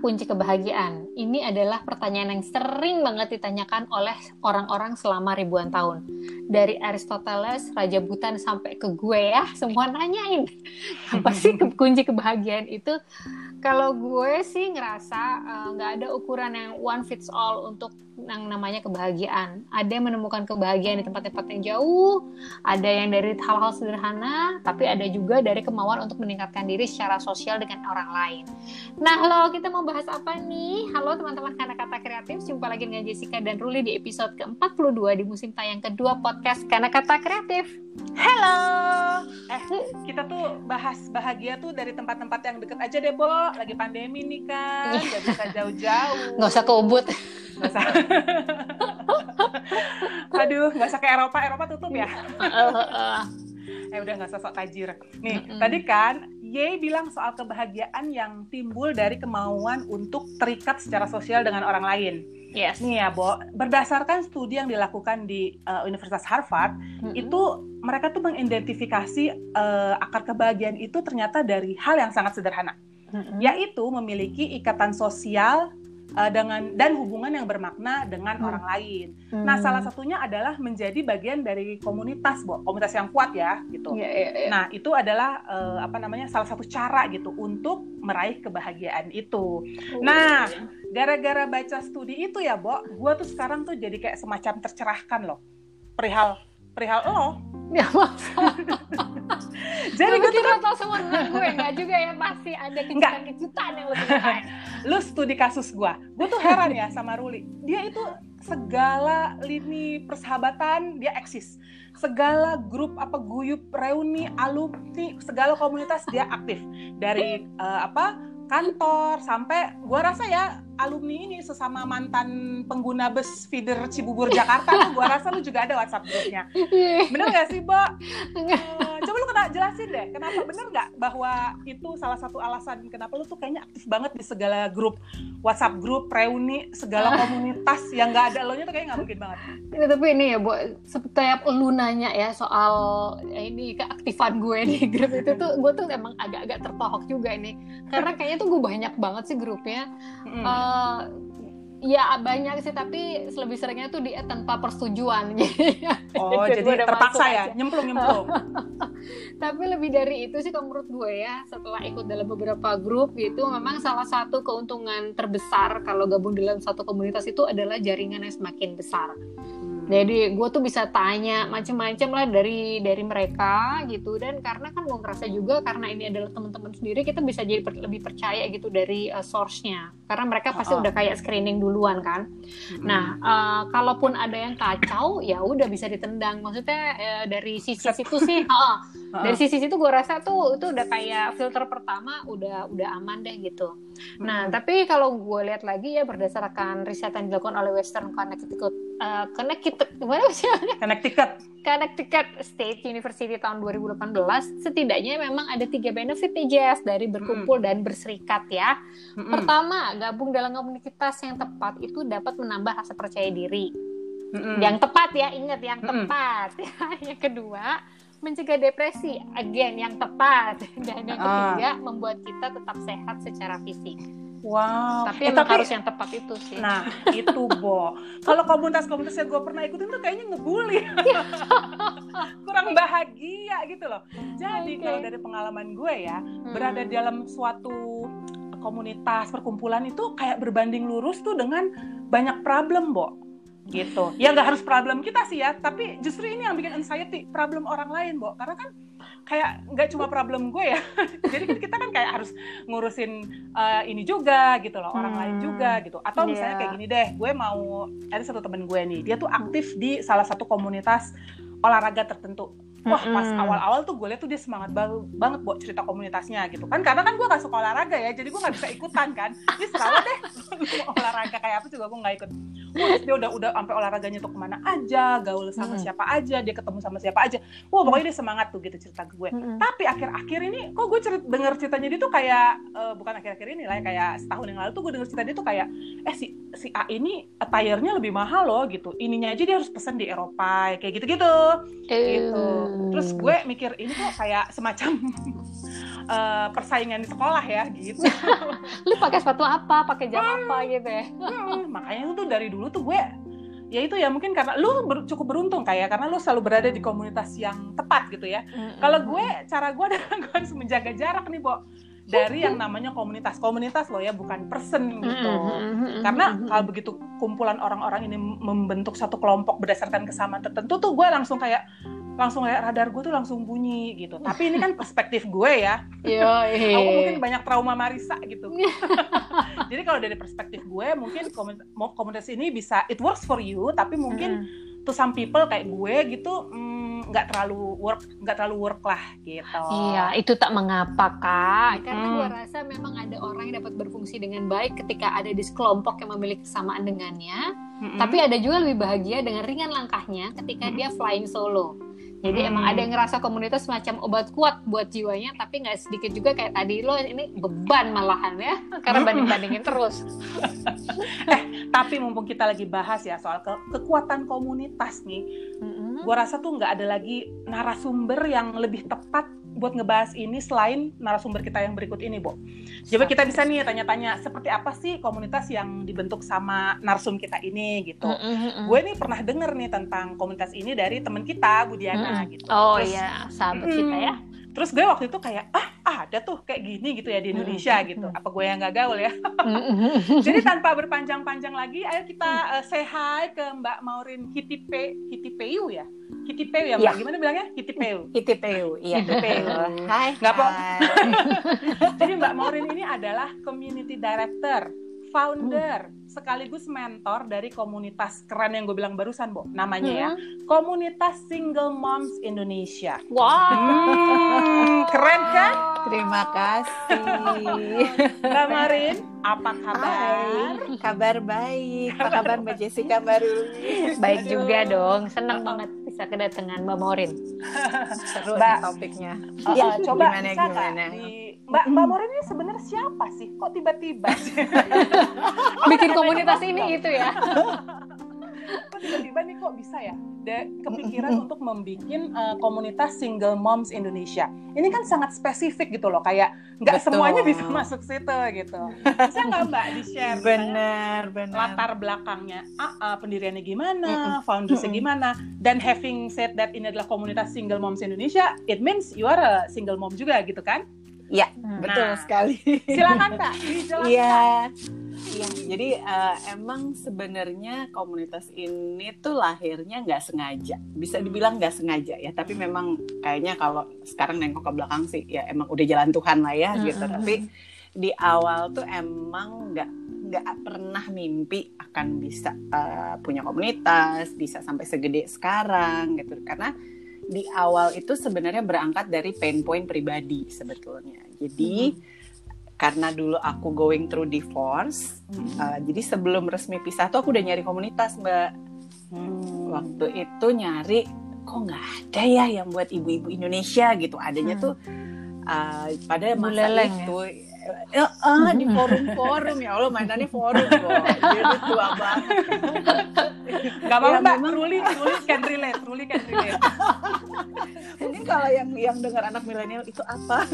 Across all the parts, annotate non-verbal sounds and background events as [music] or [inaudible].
kunci kebahagiaan? Ini adalah pertanyaan yang sering banget ditanyakan oleh orang-orang selama ribuan tahun. Dari Aristoteles, Raja Butan sampai ke gue ya, semua nanyain. [laughs] Apa sih kunci kebahagiaan itu? Kalau gue sih ngerasa eh, nggak uh, ada ukuran yang one fits all untuk yang namanya kebahagiaan. Ada yang menemukan kebahagiaan di tempat-tempat yang jauh, ada yang dari hal-hal sederhana, tapi ada juga dari kemauan untuk meningkatkan diri secara sosial dengan orang lain. Nah, halo, kita mau bahas apa nih? Halo teman-teman Karena Kata Kreatif, jumpa lagi dengan Jessica dan Ruli di episode ke-42 di musim tayang kedua podcast Karena Kata Kreatif. Halo! Eh, kita tuh bahas bahagia tuh dari tempat-tempat yang deket aja deh, Bo. Lagi pandemi nih kan, [laughs] gak bisa jauh-jauh. Nggak usah ke Ubud. Nggak usah. [laughs] Aduh, nggak usah ke Eropa. Eropa tutup ya? [laughs] eh udah nggak sosok tajir. Nih, mm -mm. tadi kan Ye bilang soal kebahagiaan yang timbul dari kemauan untuk terikat secara sosial dengan orang lain. Yes. Nih ya, Bo, berdasarkan studi yang dilakukan di uh, Universitas Harvard, mm -hmm. itu mereka tuh mengidentifikasi uh, akar kebahagiaan itu ternyata dari hal yang sangat sederhana, mm -hmm. yaitu memiliki ikatan sosial uh, dengan dan hubungan yang bermakna dengan hmm. orang lain. Hmm. Nah, salah satunya adalah menjadi bagian dari komunitas, Bo. Komunitas yang kuat ya, gitu. Yeah, yeah, yeah. Nah, itu adalah uh, apa namanya? salah satu cara gitu untuk meraih kebahagiaan itu. Oh, nah, gara-gara baca studi itu ya, Bo, gua tuh sekarang tuh jadi kayak semacam tercerahkan loh. Perihal perihal lo. Ya masa. [laughs] Jadi gue kira tau semua gue nggak juga ya pasti ada kejutan-kejutan yang lebih lain. Lu studi kasus gue, gue tuh heran ya sama Ruli. Dia itu segala lini persahabatan dia eksis. Segala grup apa guyup reuni alumni segala komunitas dia aktif dari uh, apa kantor sampai gue rasa ya alumni ini sesama mantan pengguna bus feeder Cibubur Jakarta tuh gue rasa lu juga ada WhatsApp grupnya bener gak sih Mbak? Uh, coba lu kena jelasin deh kenapa bener gak bahwa itu salah satu alasan kenapa lu tuh kayaknya aktif banget di segala grup WhatsApp grup reuni segala komunitas yang gak ada lo nya tuh kayaknya gak mungkin banget ya, tapi ini ya Bu setiap lu nanya ya soal ya ini keaktifan gue di grup itu tuh gue tuh emang agak-agak tertohok juga ini karena kayaknya tuh gue banyak banget sih grupnya hmm. uh, uh, ya banyak sih tapi lebih seringnya tuh di tanpa persetujuan. [laughs] Oh jadi, jadi terpaksa ya? nyemplung nyemplung. [laughs] Tapi lebih dari itu sih kalau menurut gue ya setelah ikut dalam beberapa grup gitu memang salah satu keuntungan terbesar kalau gabung dalam satu komunitas itu adalah jaringan yang semakin besar jadi gue tuh bisa tanya macam-macam lah dari dari mereka gitu dan karena kan gue ngerasa juga karena ini adalah teman-teman sendiri kita bisa jadi per, lebih percaya gitu dari uh, source-nya karena mereka pasti uh -uh. udah kayak screening duluan kan. Hmm. Nah uh, kalaupun ada yang kacau ya udah bisa ditendang. Maksudnya uh, dari sisi situ sih, [laughs] uh, uh, dari sisi situ gue rasa tuh itu udah kayak filter pertama udah udah aman deh gitu. Nah tapi kalau gue lihat lagi ya berdasarkan riset yang dilakukan oleh Western Connecticut uh, Connecticut gimana sih Connecticut Connecticut State University tahun 2018 setidaknya memang ada tiga benefit nih Jess dari berkumpul mm. dan berserikat ya mm -mm. pertama gabung dalam komunitas yang tepat itu dapat menambah rasa percaya diri mm -mm. yang tepat ya ingat yang mm -mm. tepat [laughs] yang kedua mencegah depresi again yang tepat [laughs] dan yang ah. ketiga uh. membuat kita tetap sehat secara fisik Wow. Tapi eh, emang tapi, harus yang tepat itu sih. Nah, itu Bo. Kalau komunitas-komunitas yang gue pernah ikutin tuh kayaknya ngebully. [laughs] Kurang bahagia gitu loh. Jadi okay. kalau dari pengalaman gue ya, hmm. berada dalam suatu komunitas perkumpulan itu kayak berbanding lurus tuh dengan banyak problem, Bo gitu ya nggak harus problem kita sih ya tapi justru ini yang bikin anxiety problem orang lain Bo karena kan kayak nggak cuma problem gue ya [laughs] jadi kan kita kan kayak harus ngurusin uh, ini juga gitu loh orang hmm. lain juga gitu atau yeah. misalnya kayak gini deh gue mau ada satu temen gue nih dia tuh aktif di salah satu komunitas olahraga tertentu wah pas awal-awal tuh gue liat tuh dia semangat banget buat cerita komunitasnya gitu kan. Karena kan gue gak suka olahraga ya jadi gue gak bisa ikutan kan. Ini selalu deh [laughs] olahraga kayak apa juga gue gak ikut. Wah dia udah udah sampai olahraganya tuh ke mana aja gaul sama hmm. siapa aja dia ketemu sama siapa aja. Wah pokoknya dia semangat tuh gitu cerita gue. Hmm. tapi akhir-akhir ini kok gue cerit denger ceritanya dia tuh kayak uh, bukan akhir-akhir ini lah ya, kayak setahun yang lalu tuh gue denger cerita dia tuh kayak eh si si A ini attire-nya lebih mahal loh gitu. Ininya aja dia harus pesen di Eropa kayak gitu-gitu. Gitu terus gue mikir ini kok kayak semacam uh, [laughs] persaingan di sekolah ya gitu. [laughs] lu pakai sepatu apa, pakai jam apa gitu ya. [laughs] Hmm, makanya itu dari dulu tuh gue ya itu ya mungkin karena lu ber, cukup beruntung kayak karena lu selalu berada di komunitas yang tepat gitu ya. Mm-hmm. Kalau gue cara gue adalah gue harus menjaga jarak nih, Bo dari yang namanya komunitas komunitas loh ya bukan person gitu karena kalau begitu kumpulan orang-orang ini membentuk satu kelompok berdasarkan kesamaan tertentu tuh gue langsung kayak langsung kayak radar gue tuh langsung bunyi gitu. Tapi ini kan perspektif gue ya. Iya. Aku mungkin banyak trauma Marisa gitu. [laughs] Jadi kalau dari perspektif gue mungkin komunitas ini bisa it works for you, tapi mungkin mm. to some people kayak gue gitu nggak mm, terlalu work nggak terlalu work lah gitu. Iya, itu tak mengapa kak. Karena hmm. gue rasa memang ada orang yang dapat berfungsi dengan baik ketika ada di sekelompok yang memiliki kesamaan dengannya. Mm -hmm. Tapi ada juga lebih bahagia dengan ringan langkahnya ketika mm -hmm. dia flying solo. Jadi hmm. emang ada yang ngerasa komunitas semacam obat kuat buat jiwanya, tapi nggak sedikit juga kayak tadi lo ini beban malahan ya, karena banding-bandingin terus. [laughs] eh, tapi mumpung kita lagi bahas ya soal ke kekuatan komunitas nih, mm-hmm. gua rasa tuh nggak ada lagi narasumber yang lebih tepat buat ngebahas ini selain narasumber kita yang berikut ini, Bo. Coba kita bisa nih tanya-tanya seperti apa sih komunitas yang dibentuk sama narsum kita ini gitu. Mm -hmm. Gue nih pernah denger nih tentang komunitas ini dari temen kita Budiana mm -hmm. gitu. Oh iya, sahabat mm, kita ya. Terus gue waktu itu kayak ah ada tuh kayak gini gitu ya di Indonesia mm -hmm. gitu. Apa gue yang gak gaul ya? [laughs] Jadi tanpa berpanjang-panjang lagi, ayo kita uh, say hi ke Mbak Maureen Hitipe Hitipeyu ya. Hitipeu ya Mbak? Ya. Gimana bilangnya? Hitipeu. Hitipeu, iya. Hitipeu. [laughs] Hai. Nggak po. [laughs] Jadi Mbak Maureen ini adalah Community Director, founder. Sekaligus mentor dari komunitas keren yang gue bilang barusan, Bo. Namanya ya, hmm. ya, Komunitas Single Moms Indonesia. Wow. Hmm, keren kan? Terima kasih. Mbak Marin, apa kabar? Hai, kabar baik. Apa kabar Mbak Jessica baru? Baik juga dong. Senang banget bisa kedatangan Mbak Morin. Seru Mbak, topiknya. Uh, ya, coba gimana, bisa gimana? Di, Mbak Mbak Morin ini sebenarnya siapa sih? Kok tiba-tiba? [laughs] Bikin komunitas ini gitu ya? [laughs] kok tiba-tiba nih kok bisa ya? De kepikiran untuk membuat uh, komunitas single moms Indonesia. Ini kan sangat spesifik gitu loh kayak nggak semuanya bisa masuk situ gitu. Bisa nggak mbak di share benar benar. latar belakangnya? Uh, uh, pendiriannya gimana? Foundersnya gimana? Dan having said that ini adalah komunitas single moms Indonesia it means you are a single mom juga gitu kan Ya, nah, betul sekali. [laughs] Silakan Kak, Iya. Iya, jadi uh, emang sebenarnya komunitas ini tuh lahirnya nggak sengaja. Bisa dibilang nggak sengaja ya, tapi memang kayaknya kalau sekarang nengok ke belakang sih ya emang udah jalan Tuhan lah ya gitu. Tapi di awal tuh emang nggak nggak pernah mimpi akan bisa uh, punya komunitas, bisa sampai segede sekarang gitu. Karena di awal itu sebenarnya berangkat dari pain point pribadi sebetulnya. Jadi hmm karena dulu aku going through divorce, hmm. uh, jadi sebelum resmi pisah tuh aku udah nyari komunitas mbak. Hmm. Waktu itu nyari kok nggak ada ya yang buat ibu-ibu Indonesia gitu. Adanya hmm. tuh uh, pada masa Buleleng, itu. Ya? Ya, uh, di forum-forum. Ya Allah mainannya forum kok. Jadi tua banget. Gak apa-apa Mbak, memang... Ruli, Ruli can relate, Ruli can relate. Mungkin kalau yang yang dengar anak milenial itu apa?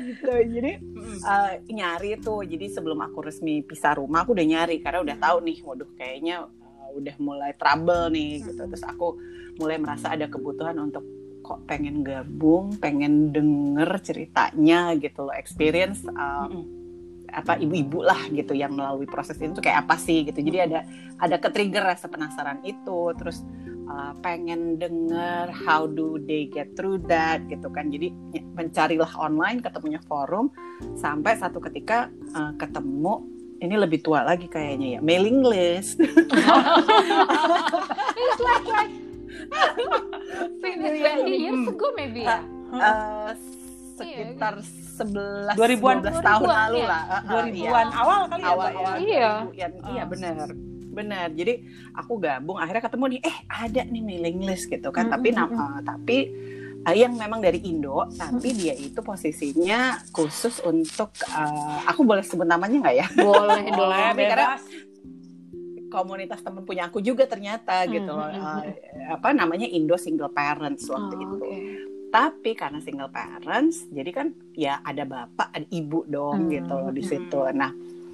gitu. Jadi uh, nyari tuh. Jadi sebelum aku resmi pisah rumah aku udah nyari. Karena udah tahu nih waduh kayaknya uh, udah mulai trouble nih gitu. Terus aku mulai merasa ada kebutuhan untuk kok pengen gabung pengen denger ceritanya gitu loh experience uh, apa ibu-ibu lah gitu yang melalui proses itu kayak apa sih gitu. Jadi ada ada ke trigger rasa penasaran itu terus uh, pengen denger how do they get through that gitu kan. Jadi mencarilah online ketemunya forum sampai satu ketika uh, ketemu ini lebih tua lagi kayaknya ya mailing list [laughs] like like years ago maybe ya? Uh, sekitar sebelas dua ribuan tahun lalu lah. Dua ribuan awal kali ya awal, awal. Iya. iya benar. Benar. Jadi aku gabung akhirnya ketemu nih eh ada nih mailing list gitu kan. Mm -hmm. tapi nama tapi uh, yang memang dari Indo tapi dia itu posisinya khusus untuk uh, aku boleh sebut namanya nggak ya? Boleh [laughs] boleh karena komunitas teman punya aku juga ternyata gitu. loh uh, apa namanya Indo Single Parents waktu hmm, itu. okay. tapi karena single parents jadi kan ya ada bapak ada ibu dong Hmm. gitu di situ. Nah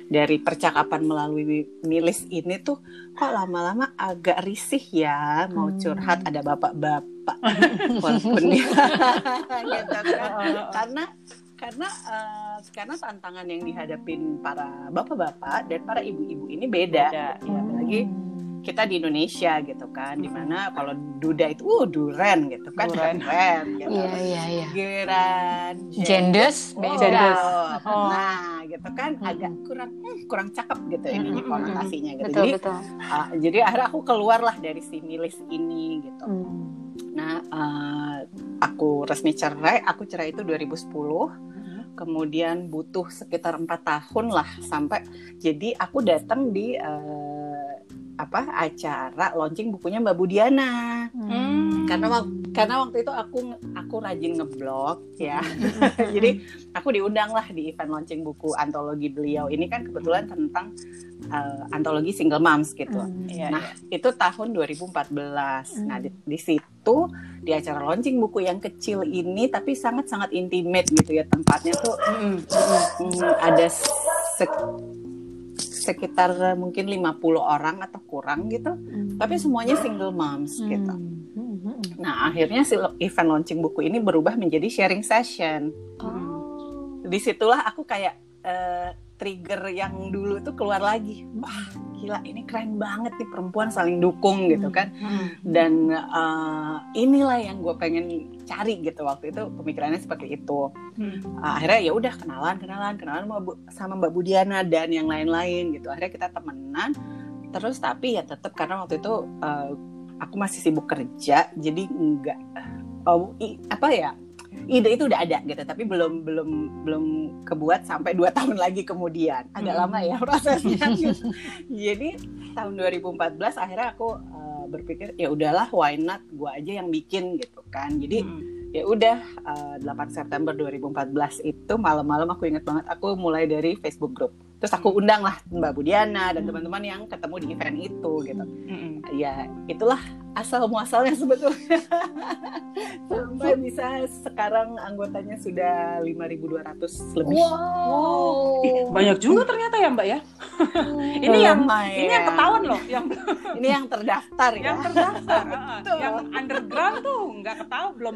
dari percakapan melalui milis ini tuh kok lama-lama agak risih ya mau Hmm. curhat ada bapak-bapak. [laughs] Walaupun dia [laughs] gitu kan. Karena karena eh, karena tantangan yang dihadapin para bapak-bapak dan para ibu-ibu ini beda, Beda, ya. apalagi kita di Indonesia gitu kan di mana kalau duda itu uh duren gitu kan Duren. [laughs] keren gitu Iya iya iya. Giliran Genders Oh. Oh. Nah, gitu kan agak kurang hmm, kurang cakep gitu ini Mm-mm. konotasinya gitu. Betul Jadi betul. ah, jadi akhirnya aku keluar lah dari si milis ini gitu. Hmm. Nah, eh, aku resmi cerai, aku cerai itu 2010. Kemudian butuh sekitar empat tahun lah sampai jadi aku datang di eh, apa acara launching bukunya Mbak Budiana Hmm. karena karena waktu itu aku aku rajin ngeblog ya [laughs] jadi aku diundang lah di event launching buku antologi beliau ini kan kebetulan tentang eh, antologi single moms gitu Hmm. Iya, Nah, itu tahun 2014. Nah, di, di situ di acara launching buku yang kecil ini tapi sangat-sangat intimate gitu ya tempatnya tuh Mm-mm. hmm, ada sek- sekitar mungkin 50 orang atau kurang gitu. Hmm. Tapi semuanya single moms gitu. Hmm. Hmm. Nah, akhirnya si event launching buku ini berubah menjadi sharing session. Oh. Di situlah aku kayak eh, trigger yang dulu tuh keluar lagi. Wah, gila ini keren banget nih perempuan saling dukung gitu kan. Mm. Dan eh, inilah yang gue pengen cari gitu waktu itu pemikirannya seperti itu. Mm. Uh, akhirnya ya udah kenalan kenalan kenalan sama, Bu- sama Mbak Budiana dan yang lain-lain gitu. Akhirnya kita temenan. Terus tapi ya tetap karena waktu itu uh, aku masih sibuk kerja, jadi enggak oh, i- apa ya ide itu udah ada gitu, tapi belum belum belum kebuat sampai dua [laughs] tahun lagi kemudian. Agak Hmm. lama ya [laughs] prosesnya. gitu. jadi tahun 2014 akhirnya aku uh, berpikir ya udahlah why not gue aja yang bikin gitu kan. Jadi Mm. ya udah eh, 8 September 2014 itu malam-malam aku inget banget aku mulai dari Facebook group terus aku undang lah Mbak Budiana dan teman-teman yang ketemu di event itu gitu Mm-mm. ya itulah asal muasalnya sebetulnya [laughs] sampai bisa sekarang anggotanya sudah 5.200 lebih Wow. Ih, banyak juga ternyata ya Mbak ya. [laughs] ini yang Lumayan. ini yang ketahuan loh, yang [laughs] ini yang terdaftar ya yang terdaftar. Betul. yang underground tuh nggak ketahuan belum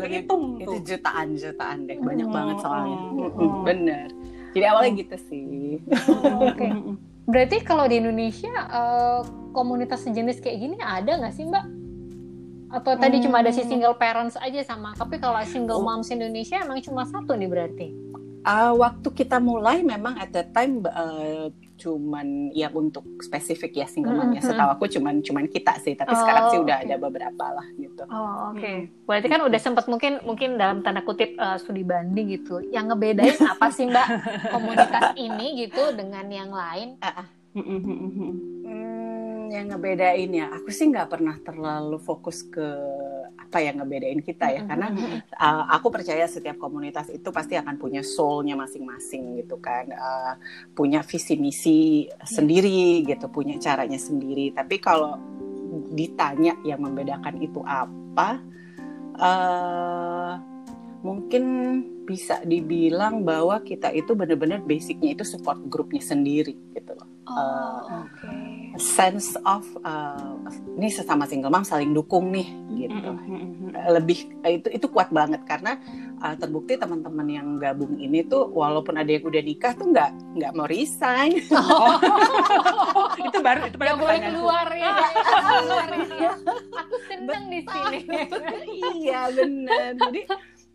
kehitung itu jutaan jutaan deh banyak Oh, banget soalnya oh, oh. bener jadi awalnya gitu sih Oke. [laughs] Berarti kalau di Indonesia eh, komunitas sejenis kayak gini ada nggak sih Mbak? Atau tadi Hmm. cuma ada si single parents aja sama? Tapi kalau single Oh. moms Indonesia emang cuma satu nih berarti? Uh, waktu kita mulai memang at that time uh, cuman ya untuk spesifik ya single mom ya setahu aku cuman cuman kita sih tapi Oh, sekarang sih udah oke. ada beberapa lah gitu. Oh oke. Berarti kan udah sempat mungkin mungkin dalam tanda kutip eh, studi banding gitu. Yang ngebedain apa sih Mbak [laughs] komunitas ini gitu dengan yang lain? Hmm, yang ngebedain ya. Aku sih nggak pernah terlalu fokus ke apa yang ngebedain kita ya. Karena uh, aku percaya setiap komunitas itu pasti akan punya soulnya masing-masing gitu kan. Uh, punya visi misi sendiri gitu punya caranya sendiri. Tapi kalau ditanya yang membedakan itu apa uh, mungkin bisa dibilang bahwa kita itu benar-benar basicnya itu support grupnya sendiri gitu loh Oh oke. sense of uh, ini sesama single mom saling dukung nih gitu lebih itu itu kuat banget karena uh, terbukti teman-teman yang gabung ini tuh walaupun ada yang udah nikah tuh nggak nggak mau resign [laughs] [laughs] itu baru itu baru boleh keluar ya. [laughs] Keluar ya. Aku seneng di sini. iya benar jadi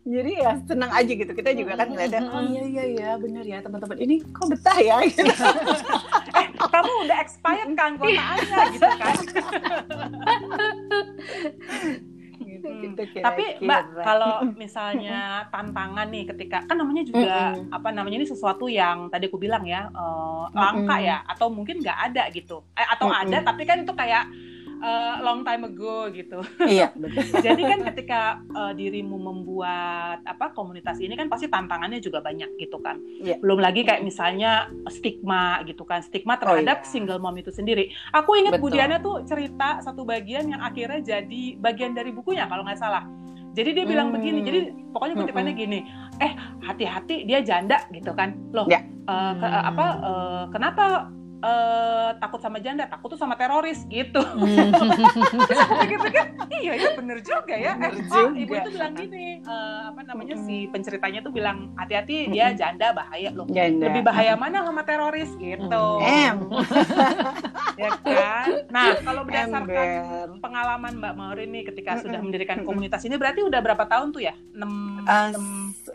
jadi ya senang aja gitu kita juga kan ngeliatnya oh iya iya iya bener ya teman-teman ini kok betah ya [laughs] gitu. eh kamu udah expired keanggotaannya gitu kan gitu, Hmm. gitu tapi mbak kalau misalnya tantangan nih ketika kan namanya juga Mm-mm. apa namanya ini sesuatu yang tadi aku bilang ya eh, langka Mm-mm. ya atau mungkin nggak ada gitu eh, atau Mm-mm. ada tapi kan itu kayak eh, long time ago gitu. Iya. Betul [laughs] jadi kan ketika eh, dirimu membuat apa komunitas ini kan pasti tantangannya juga banyak gitu kan. Iya. belum lagi kayak misalnya stigma gitu kan. Stigma terhadap iya. single mom itu sendiri. Aku ingat. Budiana tuh cerita satu bagian yang akhirnya jadi bagian dari bukunya kalau nggak salah. Jadi dia bilang begini, jadi pokoknya kutipannya gini, eh hati-hati dia janda gitu kan, loh, Ya. eh, ke- eh, apa, eh, kenapa eh, takut sama janda, takut tuh sama teroris gitu. Terus [laughs] aku pikir-pikir, iya ya bener juga ya. Eh, Bener oh, juga. ibu itu bilang gini, eh, apa namanya si penceritanya tuh bilang hati-hati dia janda bahaya loh. Janda. Lebih bahaya mana sama teroris gitu, Em. [laughs] ya kan? Nah kalau berdasarkan Ember. pengalaman Mbak Maureen nih ketika sudah mendirikan komunitas ini berarti udah berapa tahun tuh ya? 6 Eh,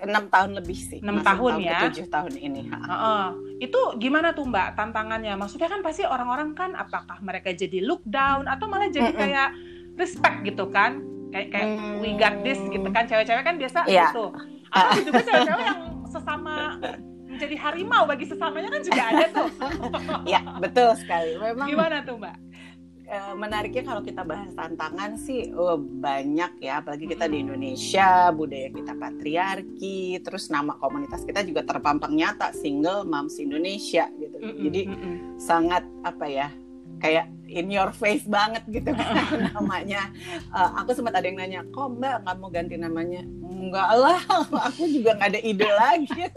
enam tahun lebih sih. Enam tahun ke ya. tujuh tahun ini. Ha. Itu gimana tuh Mbak tantangannya? Maksudnya kan pasti orang-orang kan apakah mereka jadi look down atau malah jadi kayak respect gitu kan? Kayak kayak Hmm. we got this gitu kan cewek-cewek kan biasa Iya. gitu. Atau juga cewek-cewek yang sesama menjadi harimau bagi sesamanya kan juga ada tuh. [laughs] Ya betul sekali. Memang Gimana tuh Mbak? Eh, menariknya kalau kita bahas tantangan sih oh, banyak ya. Apalagi kita di Indonesia, budaya kita patriarki, terus nama komunitas kita juga terpampang nyata single moms Indonesia gitu. Jadi mm-mm. sangat apa ya kayak in your face banget gitu kan. [laughs] Namanya Eh, aku sempat ada yang nanya kok mbak nggak mau ganti namanya? Enggak lah [laughs] aku juga nggak ada ide lagi. [laughs]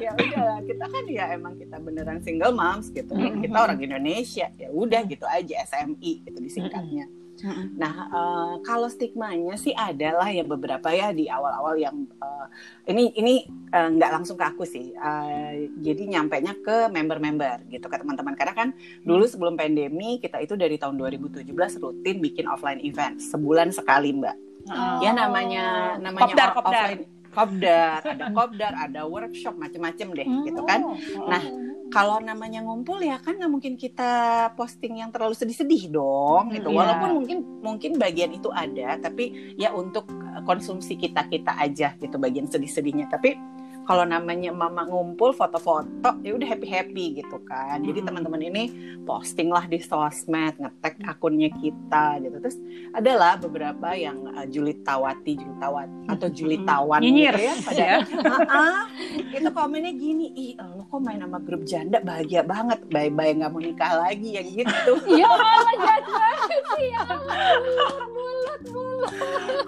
Ya udahlah kita kan ya emang kita beneran single moms gitu. Kita orang Indonesia ya udah gitu aja SMI gitu disingkatnya Nah, eh, kalau stigmanya sih adalah ya beberapa ya di awal-awal yang eh, ini ini eh, nggak langsung ke aku sih. Eh, jadi nyampainya ke member-member gitu ke teman-teman karena kan dulu sebelum pandemi kita itu dari tahun 2017 rutin bikin offline event sebulan sekali, Mbak. Oh. Ya namanya namanya Kopdar, kopdar. offline kopdar, ada kopdar, ada workshop macem-macem deh gitu kan. Oh. Nah, kalau namanya ngumpul ya kan nggak mungkin kita posting yang terlalu sedih-sedih dong gitu. Iya. Walaupun mungkin mungkin bagian itu ada, tapi ya untuk konsumsi kita kita aja gitu bagian sedih-sedihnya. Tapi kalau namanya mama ngumpul foto-foto ya udah happy happy gitu kan. Jadi Hmm. teman-teman ini posting lah di sosmed, ngetek akunnya kita gitu. Terus adalah beberapa yang uh, julitawati, julitawati atau julitawan Nyinyir gitu ya. Pada, ya. Ah, itu komennya gini, ih lo kok main sama grup janda bahagia banget, bye-bye nggak mau nikah lagi yang gitu. [laughs] ya Allah jahat banget sih ya mulut mulut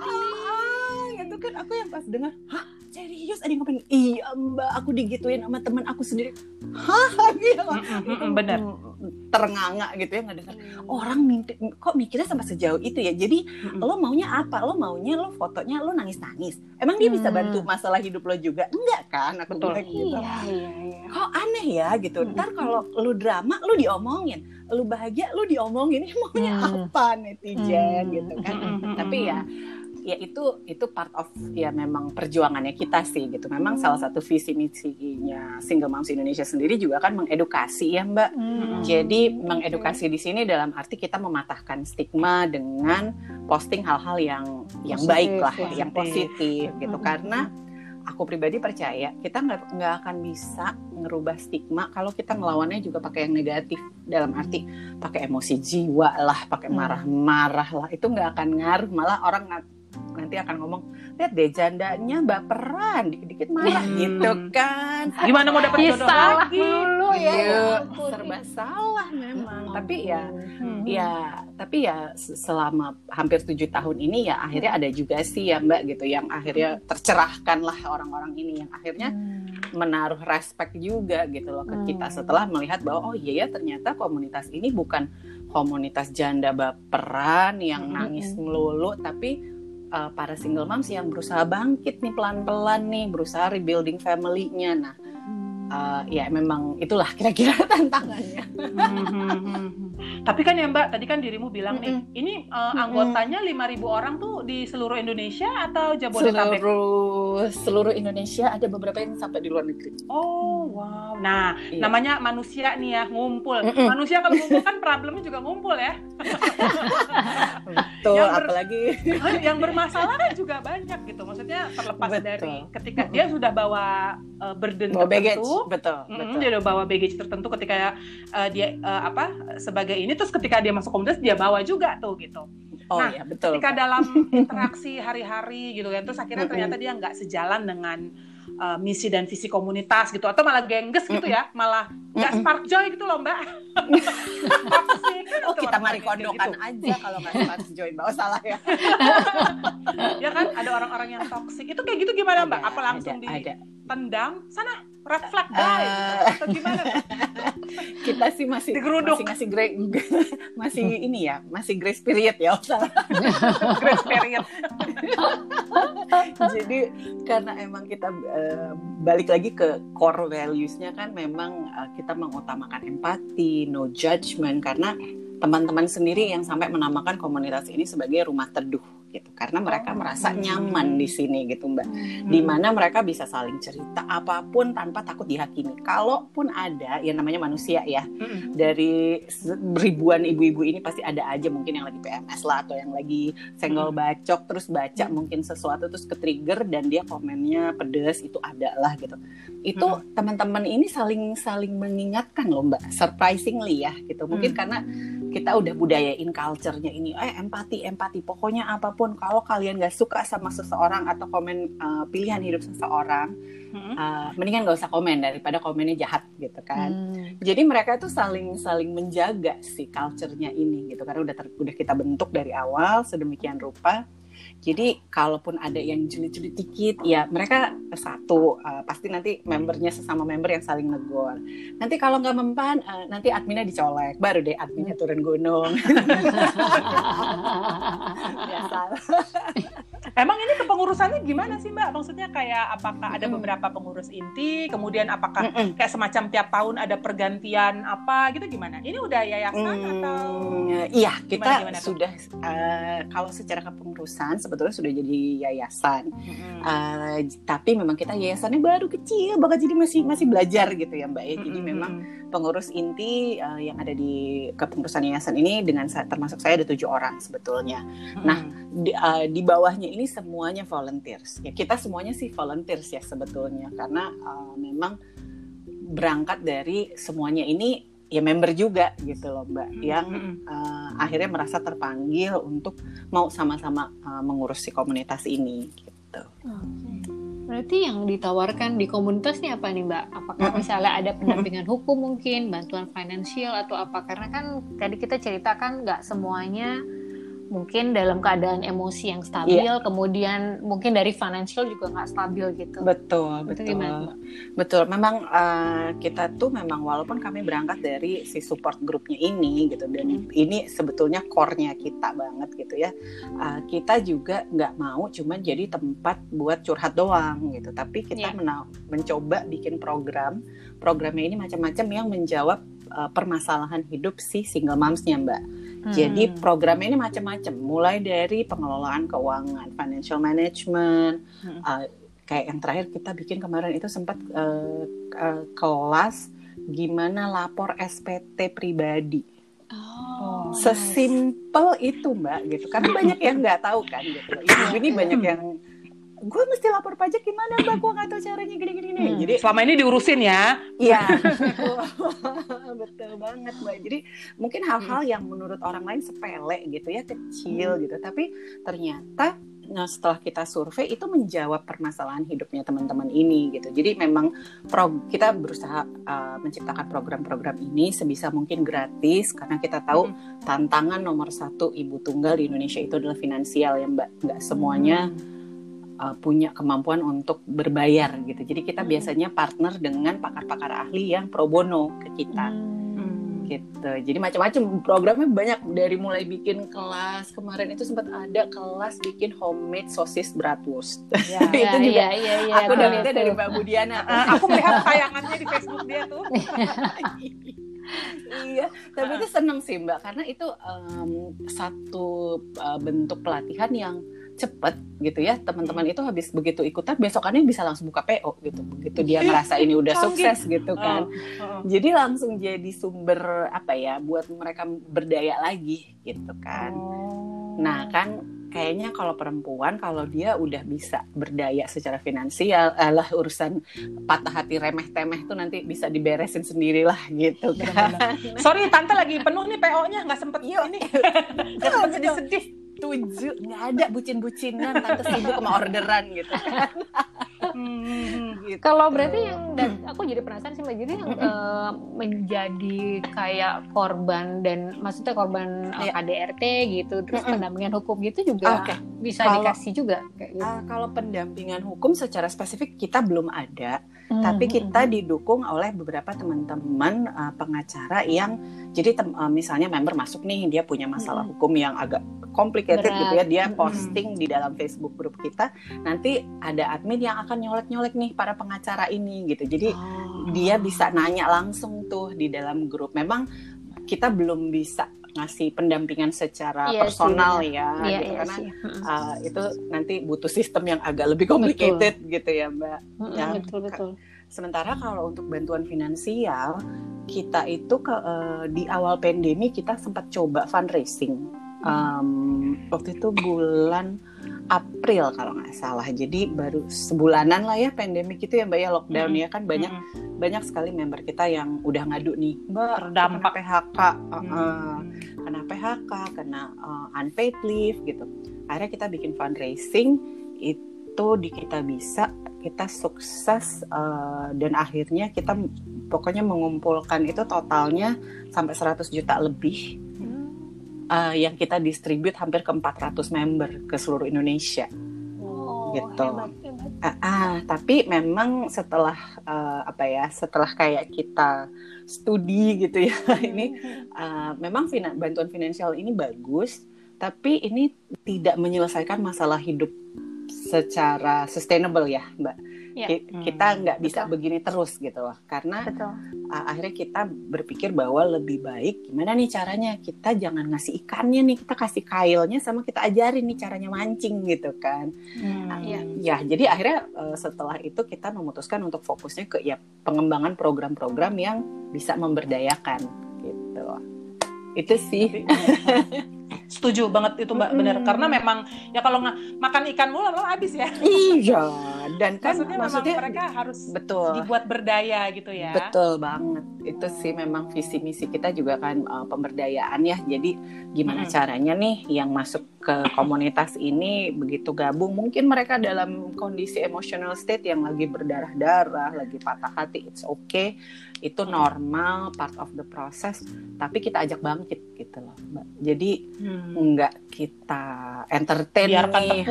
ah, gitu kan aku yang pas dengar, hah serius ada yang komen, iya mbak aku digituin sama teman aku sendiri, hah [laughs] gitu. Bener. mm, terenganga gitu ya nggak dengar. Orang mimpi, kok mikirnya sampai sejauh itu ya. Jadi Mm-mm. lo maunya apa? Lo maunya lo fotonya lo nangis-nangis. Emang dia bisa Hmm. bantu masalah hidup lo juga? Enggak kan? Aku Betul. bilang gitu. iya iya iya kok aneh ya gitu Hmm. ntar kalau lu drama lu diomongin lu bahagia lu diomongin ini [laughs] maunya Hmm. apa netizen Hmm. gitu kan Hmm. tapi ya ya itu itu part of ya memang perjuangannya kita sih gitu memang Hmm. salah satu visi misinya single moms Indonesia sendiri juga kan mengedukasi ya mbak Hmm. jadi mengedukasi di sini dalam arti kita mematahkan stigma dengan posting hal-hal yang yang Positif, baik lah, ya. yang positif gitu. Mm-mm. Karena aku pribadi percaya kita nggak nggak akan bisa ngerubah stigma kalau kita ngelawannya juga pakai yang negatif dalam arti pakai emosi jiwa lah, pakai Hmm. marah-marah lah itu nggak akan ngaruh malah orang nanti akan ngomong lihat deh jandanya baperan dikit-dikit marah Hmm. gitu kan Gimana mau dapat Ih, jodoh salah lagi? dulu ya Iya, ya serba salah memang tapi ya Hmm. ya tapi ya se- selama hampir tujuh tahun ini ya akhirnya ada juga sih ya mbak gitu yang akhirnya tercerahkan lah orang-orang ini yang akhirnya Hmm. menaruh respect juga gitu loh ke kita Hmm. setelah melihat bahwa oh iya ya ternyata komunitas ini bukan komunitas janda baperan yang Hmm. nangis melulu tapi uh, para single moms yang berusaha bangkit nih pelan-pelan nih berusaha rebuilding family-nya. Nah uh, ya memang itulah kira-kira [laughs] tantangannya. [laughs] Tapi kan ya Mbak, tadi kan dirimu bilang nih, ini uh, anggotanya 5.000 orang tuh di seluruh Indonesia atau Jabodetabek? seluruh seluruh Indonesia ada beberapa yang sampai di luar negeri Oh, wow. Nah, Iya. namanya manusia nih ya, ngumpul. Mm-mm. Manusia kalau ngumpul kan problemnya juga ngumpul ya. [laughs] betul Yang ber- apalagi Yang bermasalah kan juga banyak gitu. Maksudnya terlepas Betul. dari ketika dia sudah bawa uh, burden bawa baggage tertentu, betul Mm, betul dia udah bawa baggage tertentu ketika uh, dia uh, apa sebagai ini terus ketika dia masuk komunitas dia bawa juga tuh gitu. oh Nah, iya betul Ketika dalam [laughs] interaksi hari-hari gitu kan terus akhirnya ternyata dia nggak sejalan dengan uh, misi dan visi komunitas gitu atau malah gengges gitu ya, malah nggak spark joy gitu loh Mbak. [laughs] Toxic. gimana oh kita mari kayak kondokan gitu? aja kalau nggak suka harus join bawah salah ya [laughs] ya kan ada orang-orang yang toksik itu kayak gitu gimana mbak Ada, apa langsung ada, ada. ditendang sana red flag guys Eh. atau gimana? [laughs] Kita sih masih Digeruduk. masih ngasih gra- masih ini ya masih grace period ya [laughs] grace period. [laughs] Jadi karena emang kita eh, balik lagi ke core values-nya kan memang eh, kita mengutamakan empati, no judgment karena teman-teman sendiri yang sampai menamakan komunitas ini sebagai rumah teduh gitu karena mereka Oh. merasa nyaman di sini gitu Mbak. Hmm. Di mana mereka bisa saling cerita apa pun tanpa takut dihakimi. Kalaupun ada yang namanya manusia ya, Mm-mm. dari ribuan ibu-ibu ini pasti ada aja mungkin yang lagi PMS lah atau yang lagi senggol bacok terus baca mungkin sesuatu terus ke trigger dan dia komennya pedes itu ada lah gitu itu teman-teman ini saling saling mengingatkan loh mbak surprisingly ya gitu mungkin Hmm. karena kita udah budayain culture-nya ini eh empati empati pokoknya apa pun kalau kalian gak suka sama seseorang atau komen uh, pilihan hidup seseorang uh, mendingan gak usah komen daripada komennya jahat gitu kan Hmm. jadi mereka tuh saling saling menjaga si culture-nya ini gitu karena udah ter- udah kita bentuk dari awal sedemikian rupa. Jadi kalaupun ada yang julid-julid dikit ya mereka satu uh, pasti nanti membernya sesama member yang saling negor. Nanti kalau nggak mempan uh, nanti adminnya dicolek baru deh adminnya turun gunung. [laughs] Biasa. Emang ini kepengurusannya gimana sih Mbak? Maksudnya kayak apakah ada beberapa pengurus inti, kemudian apakah Mm-mm. kayak semacam tiap tahun ada pergantian apa gitu gimana? Ini udah yayasan atau Hmm, iya, kita gimana sudah uh, kalau secara kepengurusan sebetulnya sudah jadi yayasan. Mm-mm. Uh, tapi memang kita yayasannya baru kecil banget jadi masih masih belajar gitu ya mbak ya jadi Mm-mm. memang pengurus inti uh, yang ada di kepengurusan yayasan ini dengan termasuk saya ada tujuh orang sebetulnya nah, di, uh, di bawahnya ini semuanya volunteers ya kita semuanya sih volunteers ya sebetulnya karena uh, memang berangkat dari semuanya ini ya member juga gitu loh mbak yang Mm-mm. uh, akhirnya merasa terpanggil untuk mau sama-sama uh, mengurus si komunitas ini gitu. Berarti yang ditawarkan di komunitas nih apa nih Mbak? Apakah misalnya ada pendampingan hukum mungkin, bantuan finansial atau apa? Karena kan tadi kita ceritakan nggak semuanya mungkin dalam keadaan emosi yang stabil, kemudian mungkin dari financial juga nggak stabil gitu. Betul, betul. gimana? Betul. Memang uh, kita tuh memang walaupun kami berangkat dari si support grupnya ini gitu dan ini sebetulnya core-nya kita banget gitu ya. Uh, kita juga nggak mau cuman jadi tempat buat curhat doang gitu. Tapi kita Iya. mena- mencoba bikin program. Programnya ini macam-macam yang menjawab uh, permasalahan hidup si single moms-nya, Mbak. Jadi Hmm. programnya ini macam-macam, mulai dari pengelolaan keuangan, financial management, Hmm. uh, kayak yang terakhir kita bikin kemarin itu sempat uh, uh, kelas gimana lapor SPT pribadi. Oh, Sesimpel itu mbak gitu, karena banyak yang nggak tahu kan gitu. Ibu ini banyak yang gue mesti lapor pajak gimana mbak, gue nggak tahu caranya gini-gini. Hmm. Jadi selama ini diurusin ya. Iya, [laughs] [laughs] betul banget mbak. Jadi mungkin hal-hal yang menurut orang lain sepele gitu ya kecil gitu, tapi ternyata nah setelah kita survei itu menjawab permasalahan hidupnya teman-teman ini gitu. Jadi memang pro- kita berusaha uh, menciptakan program-program ini sebisa mungkin gratis karena kita tahu tantangan nomor satu ibu tunggal di Indonesia itu adalah finansial ya mbak. Nggak semuanya uh, punya kemampuan untuk berbayar gitu. Jadi kita Hmm. biasanya partner dengan pakar-pakar ahli yang pro bono ke kita Hmm. gitu. Jadi macam-macam programnya banyak dari mulai bikin kelas kemarin itu sempat ada kelas bikin homemade sosis bratwurst. Ya. [laughs] Itu Iya, juga iya, iya, iya, Aku dapetnya itu. dari Mbak Budiana. Eh, [laughs] aku melihat tayangannya di Facebook dia tuh. [laughs] iya, tapi itu seneng sih Mbak karena itu em, satu uh, bentuk pelatihan yang cepet gitu ya teman-teman itu habis begitu ikutan besokannya bisa langsung buka PO gitu begitu dia Ih, ngerasa ini udah sukses gitu kan Oh, oh. jadi langsung jadi sumber apa ya buat mereka berdaya lagi gitu kan Oh. nah kan kayaknya kalau perempuan kalau dia udah bisa berdaya secara finansial eh, lah urusan patah hati remeh temeh tuh nanti bisa diberesin sendirilah gitu kan Sorry, tante lagi penuh nih PO-nya nggak sempet Yuk. ini. [laughs] Nggak sempet sedih-sedih. Tujuh nggak ada bucin-bucinan tante sibuk sama orderan gitu [laughs] gitu. Kalau berarti yang dan aku jadi penasaran sih Mbak jadi yang uh, menjadi kayak korban dan maksudnya korban uh, ya. KDRT gitu terus pendampingan hukum gitu juga okay. bisa kalau, dikasih juga kayak gitu. Uh, kalau pendampingan hukum secara spesifik kita belum ada, hmm. tapi kita didukung oleh beberapa teman-teman uh, pengacara yang jadi tem, uh, misalnya member masuk nih dia punya masalah hmm. hukum yang agak complicated Berat. gitu ya dia posting hmm. di dalam Facebook grup kita nanti ada admin yang akan nyolek-nyolek nih para pengacara ini gitu. Jadi oh. dia bisa nanya langsung tuh di dalam grup. Memang kita belum bisa ngasih pendampingan secara iya personal sih, ya iya, gitu, iya karena Uh, itu nanti butuh sistem yang agak lebih complicated betul. gitu ya mbak. Ya, betul betul. Sementara kalau untuk bantuan finansial kita itu ke uh, di awal pandemi kita sempat coba fundraising. Um, waktu itu bulan April kalau nggak salah. Jadi baru sebulanan lah ya pandemi itu ya Mbak ya lockdown hmm. ya kan banyak hmm. banyak sekali member kita yang udah ngadu nih Mbak terdampak PHK, uh, uh, kena PHK, kena uh, unpaid leave gitu. Akhirnya kita bikin fundraising itu di kita bisa kita sukses uh, dan akhirnya kita pokoknya mengumpulkan itu totalnya sampai 100 juta lebih uh, yang kita distribute hampir ke 400 member ke seluruh Indonesia. Oh, gitu. Hebat, hebat. Uh, uh, tapi memang setelah uh, apa ya, setelah kayak kita studi gitu ya, [laughs] hmm. ini uh, memang finan bantuan finansial ini bagus, tapi ini tidak menyelesaikan masalah hidup secara sustainable ya, Mbak ya. kita hmm, nggak bisa begini terus gitu loh. Karena Uh, akhirnya kita berpikir bahwa lebih baik gimana nih caranya? Kita jangan ngasih ikannya nih kita kasih kailnya sama kita ajarin nih caranya mancing gitu kan. Hmm, uh, ya. ya jadi akhirnya uh, setelah itu kita memutuskan untuk fokusnya ke ya pengembangan program-program yang bisa memberdayakan gitu. Itu sih setuju banget itu mbak hmm. bener karena memang ya kalau nggak makan ikan mulu lo habis ya. Iya dan [laughs] kan maksudnya, maksudnya mereka harus betul. dibuat berdaya gitu ya. Betul banget. Itu sih memang visi misi kita juga kan uh, pemberdayaan ya. Jadi gimana hmm. caranya nih yang masuk ke komunitas ini begitu gabung? Mungkin mereka dalam kondisi emotional state yang lagi berdarah darah lagi patah hati it's okay. Itu normal part of the process. Tapi kita ajak bangkit gitu loh mbak. Jadi hmm. nggak kita entertain Biarkan nih.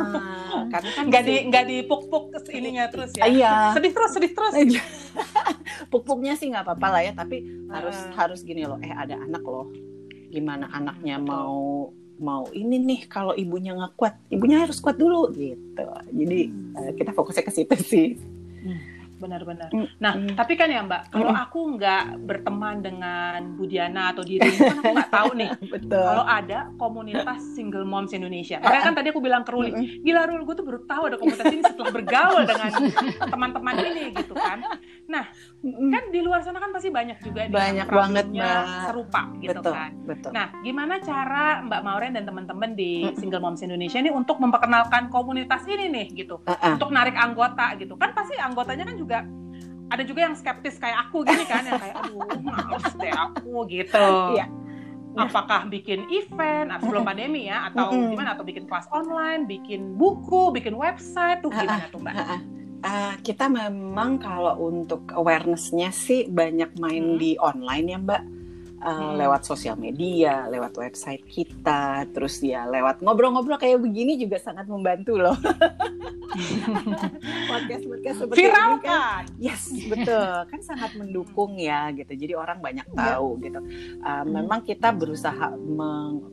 [laughs] karena kan nggak di nggak dipuk-puk ininya terus ya. Iya. [laughs] Sedih terus sedih terus. [laughs] Puk-puknya sih nggak apa-apa lah ya tapi uh. harus harus gini loh. Eh ada anak loh. Gimana anaknya mau mau ini nih kalau ibunya nggak kuat. Ibunya harus kuat dulu gitu. Jadi hmm. kita fokusnya ke situ sih. Hmm benar-benar. Mm. Nah, mm. tapi kan ya Mbak, kalau mm. aku nggak berteman dengan Budiana atau diri kan aku nggak tahu nih. [laughs] Betul. Kalau ada komunitas single moms Indonesia. Karena kan tadi aku bilang ke Ruli, mm. gila Rul, gue tuh baru tahu ada komunitas ini setelah bergaul dengan teman-teman ini gitu kan. Nah, kan di luar sana kan pasti banyak juga banyak banget Mbak serupa gitu betul, kan. Betul. Nah, gimana cara Mbak Mauren dan teman-teman di single moms Indonesia ini untuk memperkenalkan komunitas ini nih gitu, uh -uh. untuk narik anggota gitu. Kan pasti anggotanya kan juga juga ada juga yang skeptis kayak aku gini kan yang kayak aduh males deh aku gitu iya. apakah bikin event atau sebelum pandemi ya atau mm-hmm. gimana atau bikin kelas online bikin buku bikin website tuh gimana tuh mbak Uh, kita memang kalau untuk awarenessnya sih banyak main hmm. di online ya mbak uh, hmm. lewat sosial media, lewat website kita, terus ya lewat ngobrol-ngobrol kayak begini juga sangat membantu loh. [laughs] podcast podcast seperti Viral ini kan, yes betul, kan sangat mendukung ya gitu. Jadi orang banyak iya. tahu ya. gitu. Uh, hmm. Memang kita berusaha meng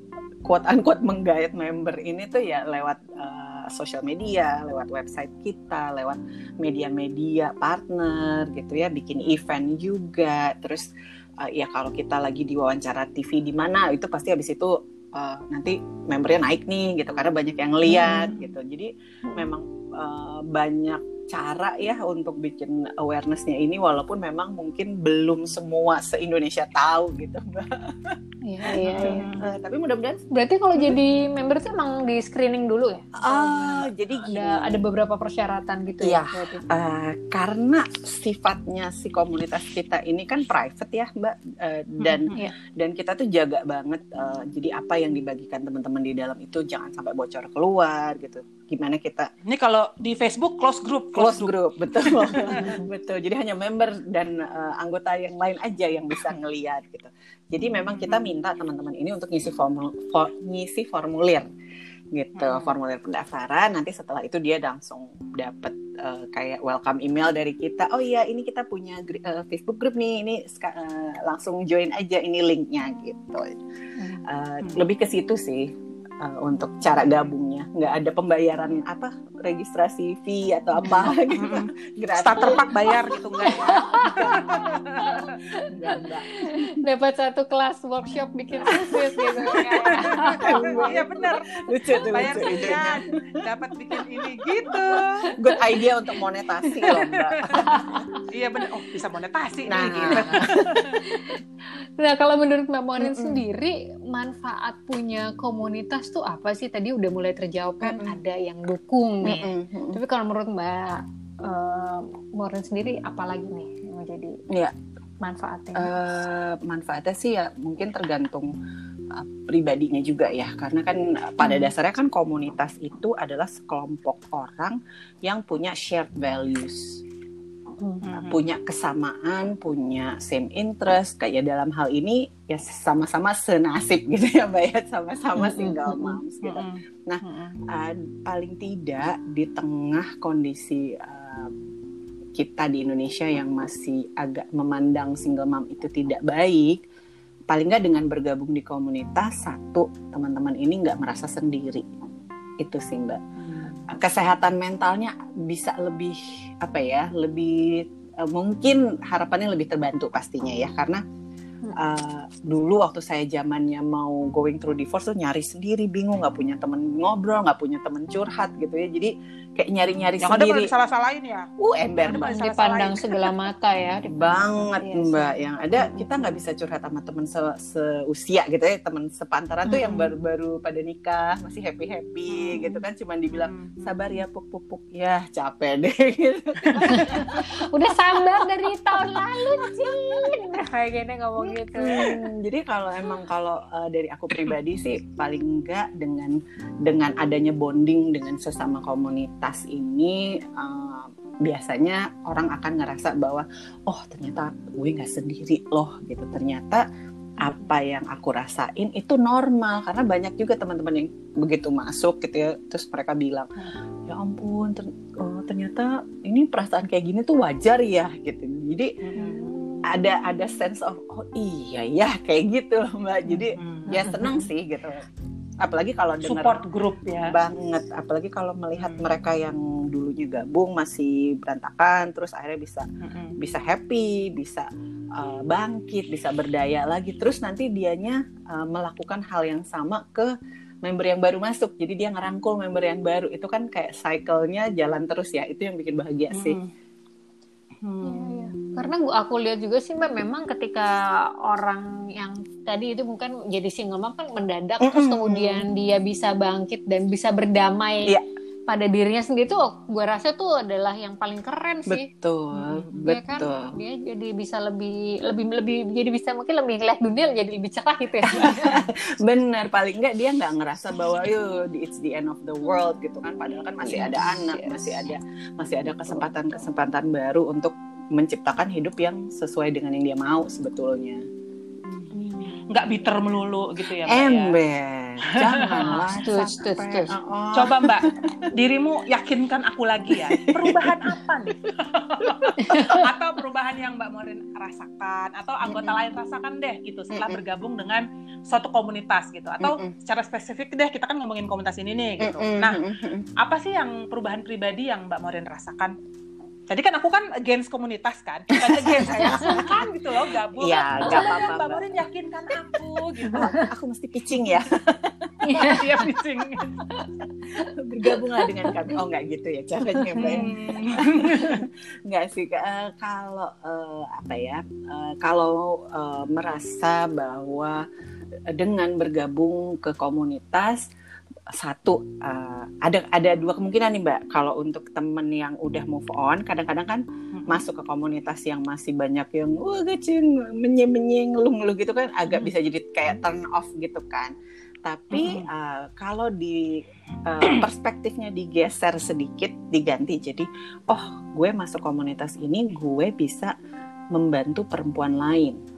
quote unquote menggait member ini tuh ya lewat uh, sosial media, lewat website kita, lewat media-media partner gitu ya, bikin event juga, terus uh, ya kalau kita lagi diwawancara TV di mana itu pasti habis itu uh, nanti membernya naik nih gitu karena banyak yang lihat hmm. gitu jadi memang uh, banyak cara ya untuk bikin awarenessnya ini walaupun memang mungkin belum semua se Indonesia tahu gitu mbak. Iya iya. iya. Uh, tapi mudah-mudahan. Berarti kalau jadi member sih emang di screening dulu ya? Ah uh, jadi gini. Ada, ada beberapa persyaratan gitu ya? Iya. Uh, karena sifatnya si komunitas kita ini kan private ya mbak uh, dan hmm, iya. dan kita tuh jaga banget. Uh, jadi apa yang dibagikan teman-teman di dalam itu jangan sampai bocor keluar gitu gimana kita Ini kalau di Facebook close group, close group, betul, [laughs] betul. Jadi hanya member dan uh, anggota yang lain aja yang bisa ngelihat gitu. Jadi memang kita minta teman-teman ini untuk ngisi formul, for, ngisi formulir gitu, Hmm. formulir pendaftaran. Nanti setelah itu dia langsung dapat uh, kayak welcome email dari kita. Oh iya, ini kita punya uh, Facebook group nih. Ini uh, langsung join aja ini linknya gitu. Uh, Lebih ke situ sih uh, untuk cara gabungnya. Nggak ada pembayaran apa registrasi fee atau apa [laughs] gitu. Gratis. Starter pack bayar gitu enggak ya? Dapat satu kelas workshop bikin khusus gitu Iya benar. Lucu tuh Bayar lucu sekian, dapat bikin ini gitu. Good idea untuk monetasi loh mbak. [laughs] Iya benar. Oh bisa monetasi Nah, nih gitu. Nah, kalau menurut Mbak Morin Mm-mm. sendiri, manfaat punya komunitas tuh apa sih? Tadi udah mulai terjawab kan Mm-mm. ada yang dukung nih. Mm-mm. Tapi kalau menurut Mbak eh, Morin sendiri, apa lagi nih yang jadi Iya. manfaatnya? Eh, manfaatnya sih ya mungkin tergantung uh, pribadinya juga ya karena kan uh, pada Hmm. dasarnya kan komunitas itu adalah sekelompok orang yang punya shared values Hmm. Punya kesamaan punya same interest kayak dalam hal ini ya sama-sama senasib gitu ya mbak ya sama-sama single moms gitu. Nah. Uh, paling tidak di tengah kondisi uh, kita di Indonesia yang masih agak memandang single mom itu tidak baik, paling nggak dengan bergabung di komunitas satu teman-teman ini nggak merasa sendiri, itu sih mbak. Kesehatan mentalnya bisa lebih apa ya, lebih uh, mungkin harapannya lebih terbantu pastinya ya. Karena uh, dulu waktu saya zamannya mau going through divorce tuh nyari sendiri bingung nggak punya temen ngobrol nggak punya temen curhat gitu ya. Jadi kayak nyari-nyari Yang ada sendiri boleh salah-salahin ya. uh ember Ada banget boleh Dipandang sebelah mata ya. [laughs] banget sih. mbak yang ada kita nggak bisa curhat sama temen se- seusia gitu ya temen sepantaran tuh yang baru-baru pada nikah masih happy happy Mm. gitu kan cuman dibilang Hmm. sabar ya puk puk puk ya capek deh [laughs] gitu. [laughs] Udah sabar dari tahun lalu, Cin. Kayak gini ngomong gitu. Hmm, jadi kalau emang kalau uh, dari aku pribadi sih paling enggak dengan dengan adanya bonding dengan sesama komunitas ini uh, biasanya orang akan ngerasa bahwa oh ternyata gue nggak sendiri loh gitu. Ternyata apa yang aku rasain itu normal karena banyak juga teman-teman yang begitu masuk gitu ya. Terus mereka bilang ya ampun ter- oh, ternyata ini perasaan kayak gini tuh wajar ya gitu. Jadi ada ada sense of oh iya ya kayak gitu loh mbak. Jadi Hmm. ya seneng sih gitu apalagi kalau dengar support group ya. banget apalagi kalau melihat Hmm. mereka yang dulunya gabung masih berantakan terus akhirnya bisa Mm-mm. bisa happy bisa uh, bangkit bisa berdaya lagi terus nanti dianya uh, melakukan hal yang sama ke member yang baru masuk jadi dia ngerangkul member yang baru itu kan kayak cycle-nya jalan terus ya itu yang bikin bahagia sih Hmm. Iya, iya. Karena gua aku lihat juga sih Mbak, memang ketika orang yang tadi itu bukan jadi single mom kan mendadak terus Mm-mm. kemudian dia bisa bangkit dan bisa berdamai Iya. pada dirinya sendiri tuh gue rasa tuh adalah yang paling keren sih. betul Dia kan betul dia jadi bisa lebih lebih lebih jadi bisa mungkin lebih ngeliat dunia jadi lebih cerah gitu ya. [laughs] Bener, paling enggak dia nggak ngerasa bahwa yuk it's the end of the world gitu kan. Padahal kan masih ada Yes, anak, yes. masih ada masih ada kesempatan-kesempatan baru untuk menciptakan hidup yang sesuai dengan yang dia mau sebetulnya. nggak bitter melulu gitu ya mbak ya. Ember, [laughs] janganlah Setuju, sampai. setuju, setuju. Oh, Coba mbak, dirimu yakinkan aku lagi ya. Perubahan apa nih? [laughs] atau perubahan yang mbak Morin rasakan atau anggota lain rasakan deh gitu setelah bergabung dengan suatu komunitas gitu. Atau secara spesifik deh kita kan ngomongin komunitas ini nih gitu. Nah, apa sih yang perubahan pribadi yang mbak Morin rasakan? Jadi kan aku kan against komunitas kan, bukan against saya kan gitu loh gabung. Iya, Coba nggak apa-apa, Mbak. Morin yakinkan aku gitu. aku mesti pitching ya. Iya pitching. Bergabunglah dengan kami. Oh nggak gitu ya caranya, Mbak. Hmm. Nggak sih eh, kalau eh, apa ya eh, kalau eh, merasa bahwa dengan bergabung ke komunitas satu uh, ada ada dua kemungkinan nih mbak kalau untuk temen yang udah move on kadang-kadang kan hmm. masuk ke komunitas yang masih banyak yang wah kecil menye menye ngeluh-ngeluh gitu kan agak hmm. bisa jadi kayak turn off gitu kan tapi hmm. uh, kalau di uh, [clears throat] perspektifnya digeser sedikit diganti jadi oh gue masuk komunitas ini gue bisa membantu perempuan lain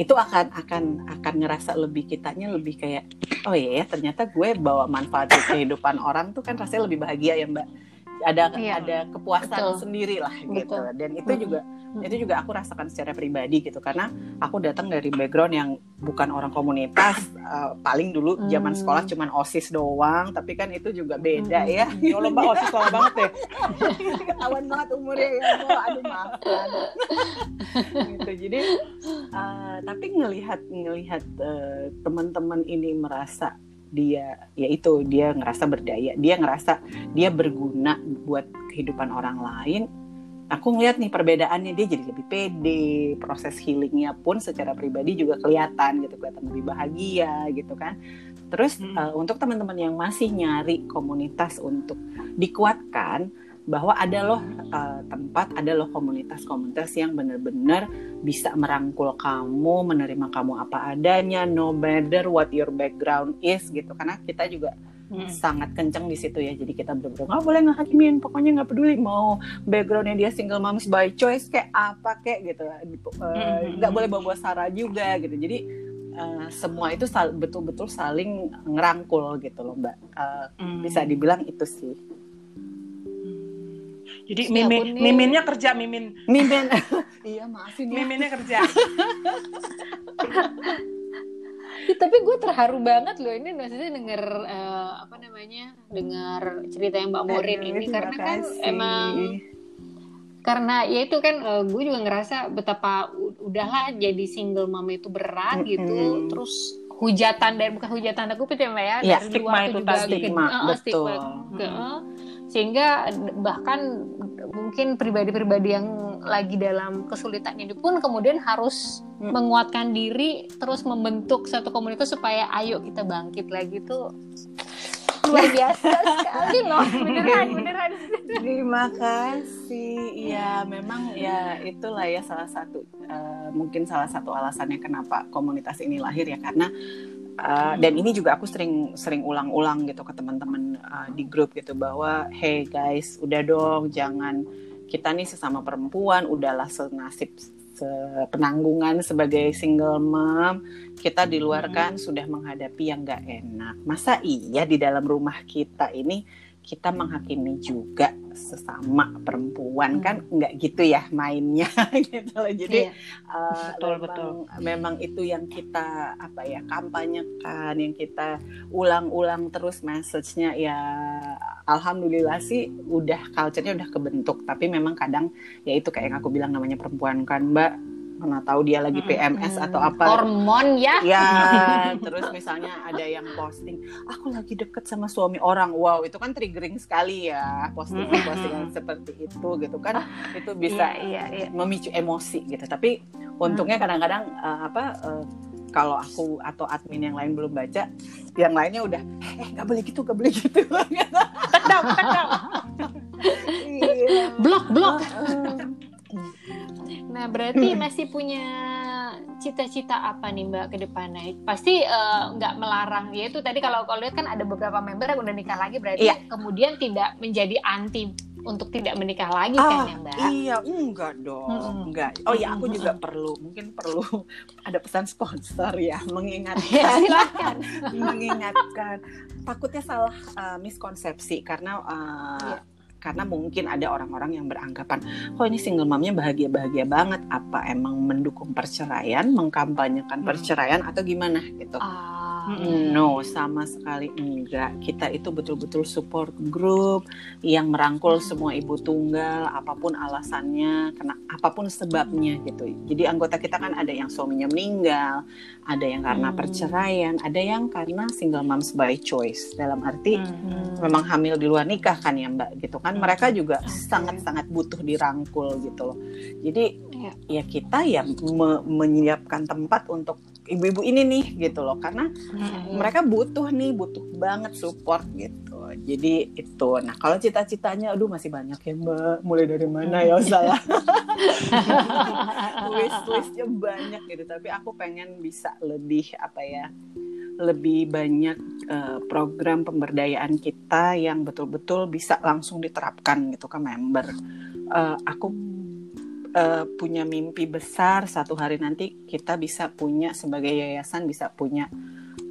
itu akan akan akan ngerasa lebih kitanya lebih kayak oh iya ya ternyata gue bawa manfaat di kehidupan orang tuh kan rasanya lebih bahagia ya mbak ada iya, ada kepuasan betul. sendiri lah gitu. betul. dan itu juga hmm. itu juga aku rasakan secara pribadi gitu karena aku datang dari background yang bukan orang komunitas uh, paling dulu hmm. zaman sekolah cuman osis doang tapi kan itu juga beda hmm. ya [laughs] ya mbak osis lama banget ya [laughs] ketahuan banget umurnya ya oh, aduh maaf [laughs] gitu jadi uh, tapi ngelihat ngelihat uh, teman-teman ini merasa dia ya itu dia ngerasa berdaya dia ngerasa dia berguna buat kehidupan orang lain aku ngeliat nih perbedaannya dia jadi lebih pede proses healingnya pun secara pribadi juga kelihatan gitu kelihatan lebih bahagia gitu kan terus hmm. uh, untuk teman-teman yang masih nyari komunitas untuk dikuatkan bahwa ada loh uh, tempat ada loh komunitas-komunitas yang benar-benar bisa merangkul kamu menerima kamu apa adanya no matter what your background is gitu karena kita juga hmm. sangat kenceng di situ ya jadi kita benar-benar nggak boleh ngehakimin pokoknya nggak peduli mau backgroundnya dia single moms by choice kayak apa kayak gitu eh, hmm. nggak uh, boleh bawa-bawa sara juga gitu jadi uh, semua itu betul-betul saling ngerangkul gitu loh mbak uh, hmm. bisa dibilang itu sih jadi mimin, miminnya kerja mimin. Mimin. [laughs] iya maafin ya. Miminnya kerja. tapi gue terharu banget loh ini maksudnya denger uh, apa namanya dengar cerita yang Mbak Morin ini karena kan emang karena ya itu kan uh, gue juga ngerasa betapa udahlah jadi single mom itu berat mm -hmm. gitu terus hujatan dan bukan hujatan aku ya mbak ya, ya dari stigma luar itu juga stigma, uh, betul. stigma ke, uh, sehingga bahkan mungkin pribadi-pribadi yang lagi dalam kesulitan ini pun kemudian harus hmm. menguatkan diri terus membentuk satu komunitas supaya ayo kita bangkit lagi tuh luar biasa sekali loh. [laughs] Beneran beneran. Terima kasih. Ya memang ya itulah ya salah satu uh, mungkin salah satu alasannya kenapa komunitas ini lahir ya karena Uh, dan ini juga aku sering sering ulang-ulang gitu ke teman-teman uh, di grup gitu bahwa hey guys udah dong jangan kita nih sesama perempuan udahlah senasib penanggungan sebagai single mom kita di luar kan hmm. sudah menghadapi yang gak enak masa iya di dalam rumah kita ini kita menghakimi juga sesama perempuan hmm. kan nggak gitu ya mainnya [laughs] gitu loh. Jadi iya. uh, betul memang, betul. memang itu yang kita apa ya kampanyekan yang kita ulang-ulang terus message-nya. Ya alhamdulillah sih udah culture-nya udah kebentuk. Tapi memang kadang ya itu kayak yang aku bilang namanya perempuan kan mbak mana tahu dia lagi PMS hmm, atau apa. Hormon ya. Ya [laughs] terus misalnya ada yang posting aku lagi deket sama suami orang. Wow itu kan triggering sekali ya posting postingan seperti itu gitu kan. Itu bisa iya, iya, iya. memicu emosi gitu. Tapi untungnya kadang-kadang uh, apa uh, kalau aku atau admin yang lain belum baca, yang lainnya udah eh nggak boleh gitu, nggak boleh gitu. Tekdam, tekdam. [laughs] Blok, blok. Nah, berarti hmm. [clears throat] masih punya cita-cita apa nih Mbak ke depannya? Pasti uh, nggak melarang. Ya itu tadi kalau kalau lihat kan ada beberapa member yang udah nikah lagi berarti iya. kemudian tidak menjadi anti untuk tidak menikah lagi kan ah, kan ya Mbak? Iya, enggak dong. Hmm. Enggak. Oh ya, aku juga perlu mungkin perlu [laughs] ada pesan sponsor ya mengingatkan. Ya, [laughs] silakan. [laughs] mengingatkan. Takutnya salah uh, miskonsepsi karena uh, yeah karena mungkin ada orang-orang yang beranggapan kok ini single momnya bahagia-bahagia banget? Apa emang mendukung perceraian mengkampanyekan hmm. perceraian atau gimana? Gitu. Uh No, sama sekali enggak. Kita itu betul-betul support group yang merangkul semua ibu tunggal, apa pun alasannya, karena apa pun sebabnya gitu. Jadi anggota kita kan ada yang suaminya meninggal, ada yang karena hmm. perceraian, ada yang karena single moms by choice. Dalam arti hmm. memang hamil di luar nikah kan ya Mbak gitu kan. Mereka juga sangat-sangat butuh dirangkul gitu loh. Jadi ya, ya kita ya me menyiapkan tempat untuk ibu-ibu ini nih gitu loh. Karena Hmm. mereka butuh nih butuh banget support gitu. Jadi itu. Nah kalau cita-citanya aduh masih banyak ya mbak. Mulai dari mana ya [laughs] salah wish [laughs] listnya banyak gitu. Tapi aku pengen bisa lebih apa ya lebih banyak eh, program pemberdayaan kita yang betul-betul bisa langsung diterapkan gitu ke member. Eh, aku eh, punya mimpi besar satu hari nanti kita bisa punya sebagai yayasan bisa punya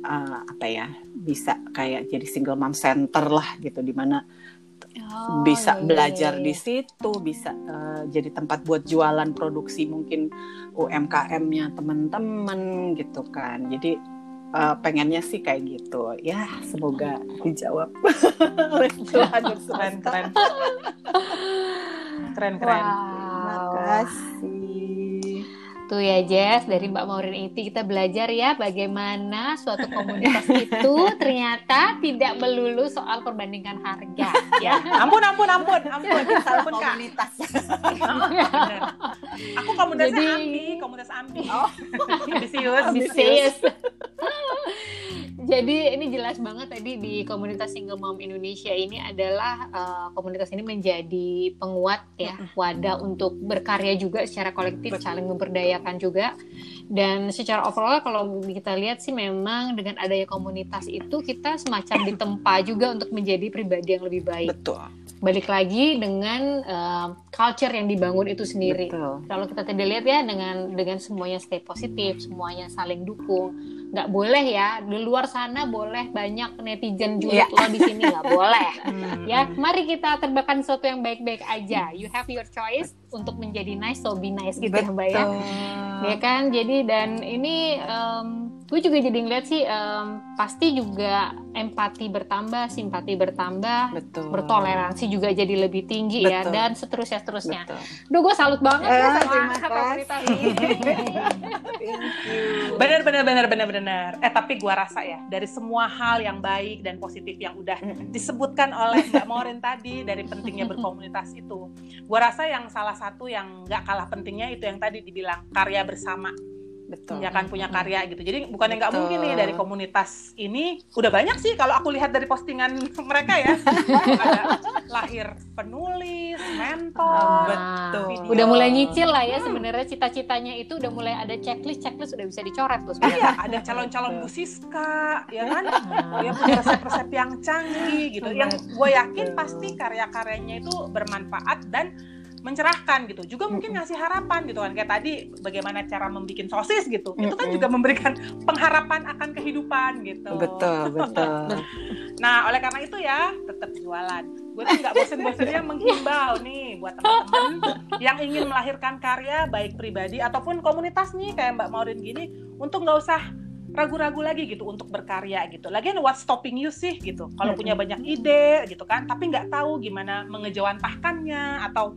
eh, apa ya bisa kayak jadi single mom center lah gitu di mana Oh, bisa iya, belajar iya, di iya. situ bisa eh, jadi tempat buat jualan produksi mungkin UMKM-nya teman-teman gitu kan. Jadi eh, pengennya sih kayak gitu. Ya semoga dijawab. [laughs] Oleh Tuhan [laughs] keren keren. Keren keren Terima Wow. kasih Tuh ya Jess, dari Mbak Maureen Iti kita belajar ya bagaimana suatu komunitas [laughs] itu ternyata tidak melulu soal perbandingan harga [laughs] ya. ampun ampun ampun ampun [laughs] salah ampun kak komunitas aku komunitasnya Jadi- ambi komunitas ambi Oh. ambisius Ambisius. Jadi ini jelas banget tadi di komunitas single mom Indonesia ini adalah uh, komunitas ini menjadi penguat ya wadah untuk berkarya juga secara kolektif saling memberdayakan juga dan secara overall kalau kita lihat sih memang dengan adanya komunitas itu kita semacam ditempa juga untuk menjadi pribadi yang lebih baik betul balik lagi dengan uh, culture yang dibangun itu sendiri betul kalau kita tadi lihat ya dengan dengan semuanya stay positif, semuanya saling dukung, nggak boleh ya di luar sana boleh banyak netizen julid Iya. lo di sini nggak boleh. [laughs] Hmm. Ya, mari kita terbangkan sesuatu yang baik-baik aja. You have your choice untuk menjadi nice, so be nice gitu ya mbak ya. Ya kan, jadi dan ini em, gue juga jadi ngeliat sih em, pasti juga empati bertambah, simpati bertambah, betul bertoleransi juga jadi lebih tinggi ya Betul. dan seterusnya seterusnya. betul Duh, gue salut banget ya Eh, sama terima komunitas kasih. ini. [laughs] thank you Bener bener bener bener bener. Eh tapi gua rasa ya dari semua hal yang baik dan positif yang udah disebutkan oleh Mbak Maureen tadi dari pentingnya berkomunitas itu, gua rasa yang salah satu yang nggak kalah pentingnya itu yang tadi dibilang karya bersama, betul ya kan punya karya gitu. Jadi bukan yang nggak mungkin nih dari komunitas ini udah banyak sih kalau aku lihat dari postingan [laughs] mereka ya, [laughs] ada lahir penulis, mentor, betul video. Udah mulai nyicil lah ya sebenarnya cita-citanya itu udah mulai ada checklist checklist udah bisa dicoret tuh sebenarnya. Iya, ada calon-calon Bu Siska, ya kan? Dia punya resep-resep yang canggih gitu. Yang gue yakin pasti karya-karyanya itu bermanfaat dan mencerahkan gitu. Juga mungkin ngasih harapan gitu kan. Kayak tadi bagaimana cara membuat sosis gitu. Itu kan juga memberikan pengharapan akan kehidupan gitu. betul [laughs] betul Nah, oleh karena itu ya tetap jualan. Gue tuh nggak bosen-bosennya menghimbau nih buat teman-teman yang ingin melahirkan karya baik pribadi ataupun komunitas nih kayak Mbak Maureen gini untuk nggak usah ragu-ragu lagi gitu untuk berkarya gitu. Lagian what stopping you sih gitu. Kalau punya banyak ide gitu kan, tapi nggak tahu gimana mengejawantahkannya atau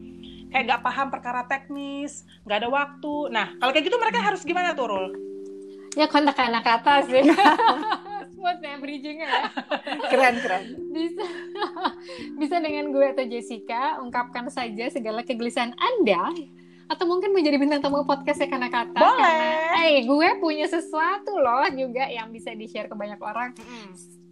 kayak nggak paham perkara teknis, nggak ada waktu. Nah, kalau kayak gitu mereka harus gimana tuh, Rul? Ya kontak anak atas ya. [laughs] Buat saya bridgingnya ya. keren keren Bisa, [laughs] bisa dengan gue atau Jessica ungkapkan saja segala kegelisahan Anda atau mungkin menjadi bintang tamu podcast ya karena kata Boleh. karena eh gue punya sesuatu loh juga yang bisa di share ke banyak orang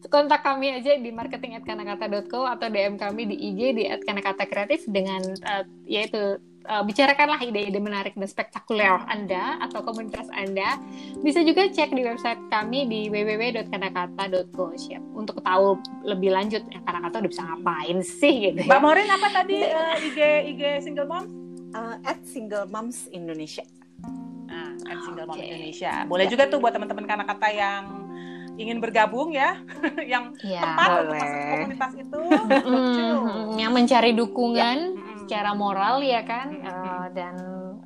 kontak kami aja di marketing@kanakata.co atau DM kami di IG di @kanakata kreatif dengan eh, yaitu eh, bicarakanlah ide-ide menarik dan spektakuler Anda atau komunitas Anda. Bisa juga cek di website kami di www.kanakata.co siap untuk tahu lebih lanjut ya Kanakata udah bisa ngapain sih gitu. Mbak Ya. Maureen apa tadi [laughs] eh, IG IG single mom? Uh, at single moms Indonesia Nah, at Single Mom Oke. Indonesia. Boleh juga tuh buat teman-teman kata yang ingin bergabung ya, [laughs] yang Ya. tepat untuk boleh. masuk ke komunitas itu. [laughs] Mm, yang mencari dukungan Mm-mm. secara moral ya kan Mm-mm. eh, dan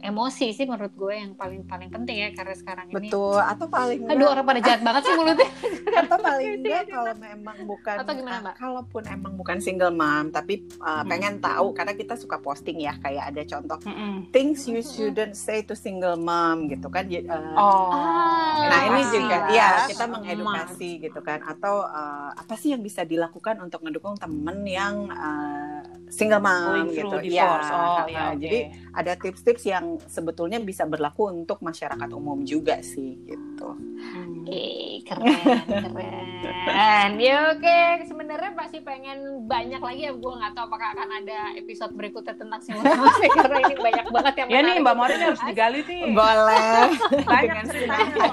emosi sih menurut gue yang paling paling penting ya karena sekarang ini betul atau paling aduh orang pada jahat banget sih mulutnya [laughs] atau paling enggak kalau memang bukan Atau gimana, uh, Mbak? kalaupun emang bukan single mom tapi uh, Hmm. pengen tahu karena kita suka posting ya kayak ada contoh Mm-mm. things you shouldn't say to single mom gitu kan uh, Oh. Ah, Nah ini juga, ya kita mengedukasi gitu kan, atau uh, apa sih yang bisa dilakukan untuk ngedukung temen yang uh, single mom gitu, through ya. divorce. Oh, ya, oke. Jadi ada tips-tips yang sebetulnya bisa berlaku untuk masyarakat umum juga sih gitu. Gitu. Hmm. keren, keren. [laughs] Ya oke, sebenarnya pasti pengen banyak lagi ya. Gue nggak tahu apakah akan ada episode berikutnya tentang simulasi karena ini banyak banget yang Ya nih Mbak Morin harus digali nih. Boleh. [laughs] Banyak ceritanya.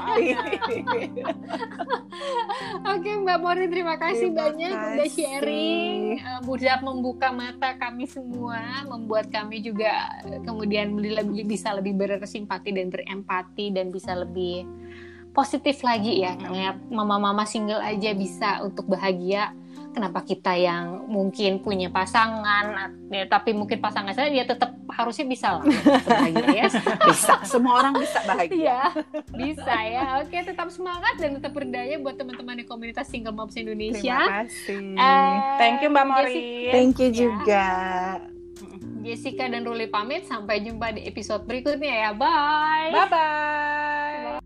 [laughs] Oke Mbak Morin, terima kasih Terima banyak udah kasih. sharing, uh, udah membuka mata kami semua, membuat kami juga uh, kemudian lebih bisa lebih bersimpati dan berempati dan bisa lebih positif lagi ya. Kayak mama-mama single aja bisa untuk bahagia. Kenapa kita yang mungkin punya pasangan, ya, tapi mungkin pasangan saya dia tetap harusnya bisa lah bahagia ya. [laughs] Bisa, semua orang bisa bahagia. Iya, bisa ya. Oke, tetap semangat dan tetap berdaya buat teman-teman di komunitas Single Moms Indonesia. Terima kasih. Eh, Thank you Mbak Jessica- Morin. Thank you Ya. juga. Jessica dan Ruli pamit. Sampai jumpa di episode berikutnya ya. Bye. Bye bye.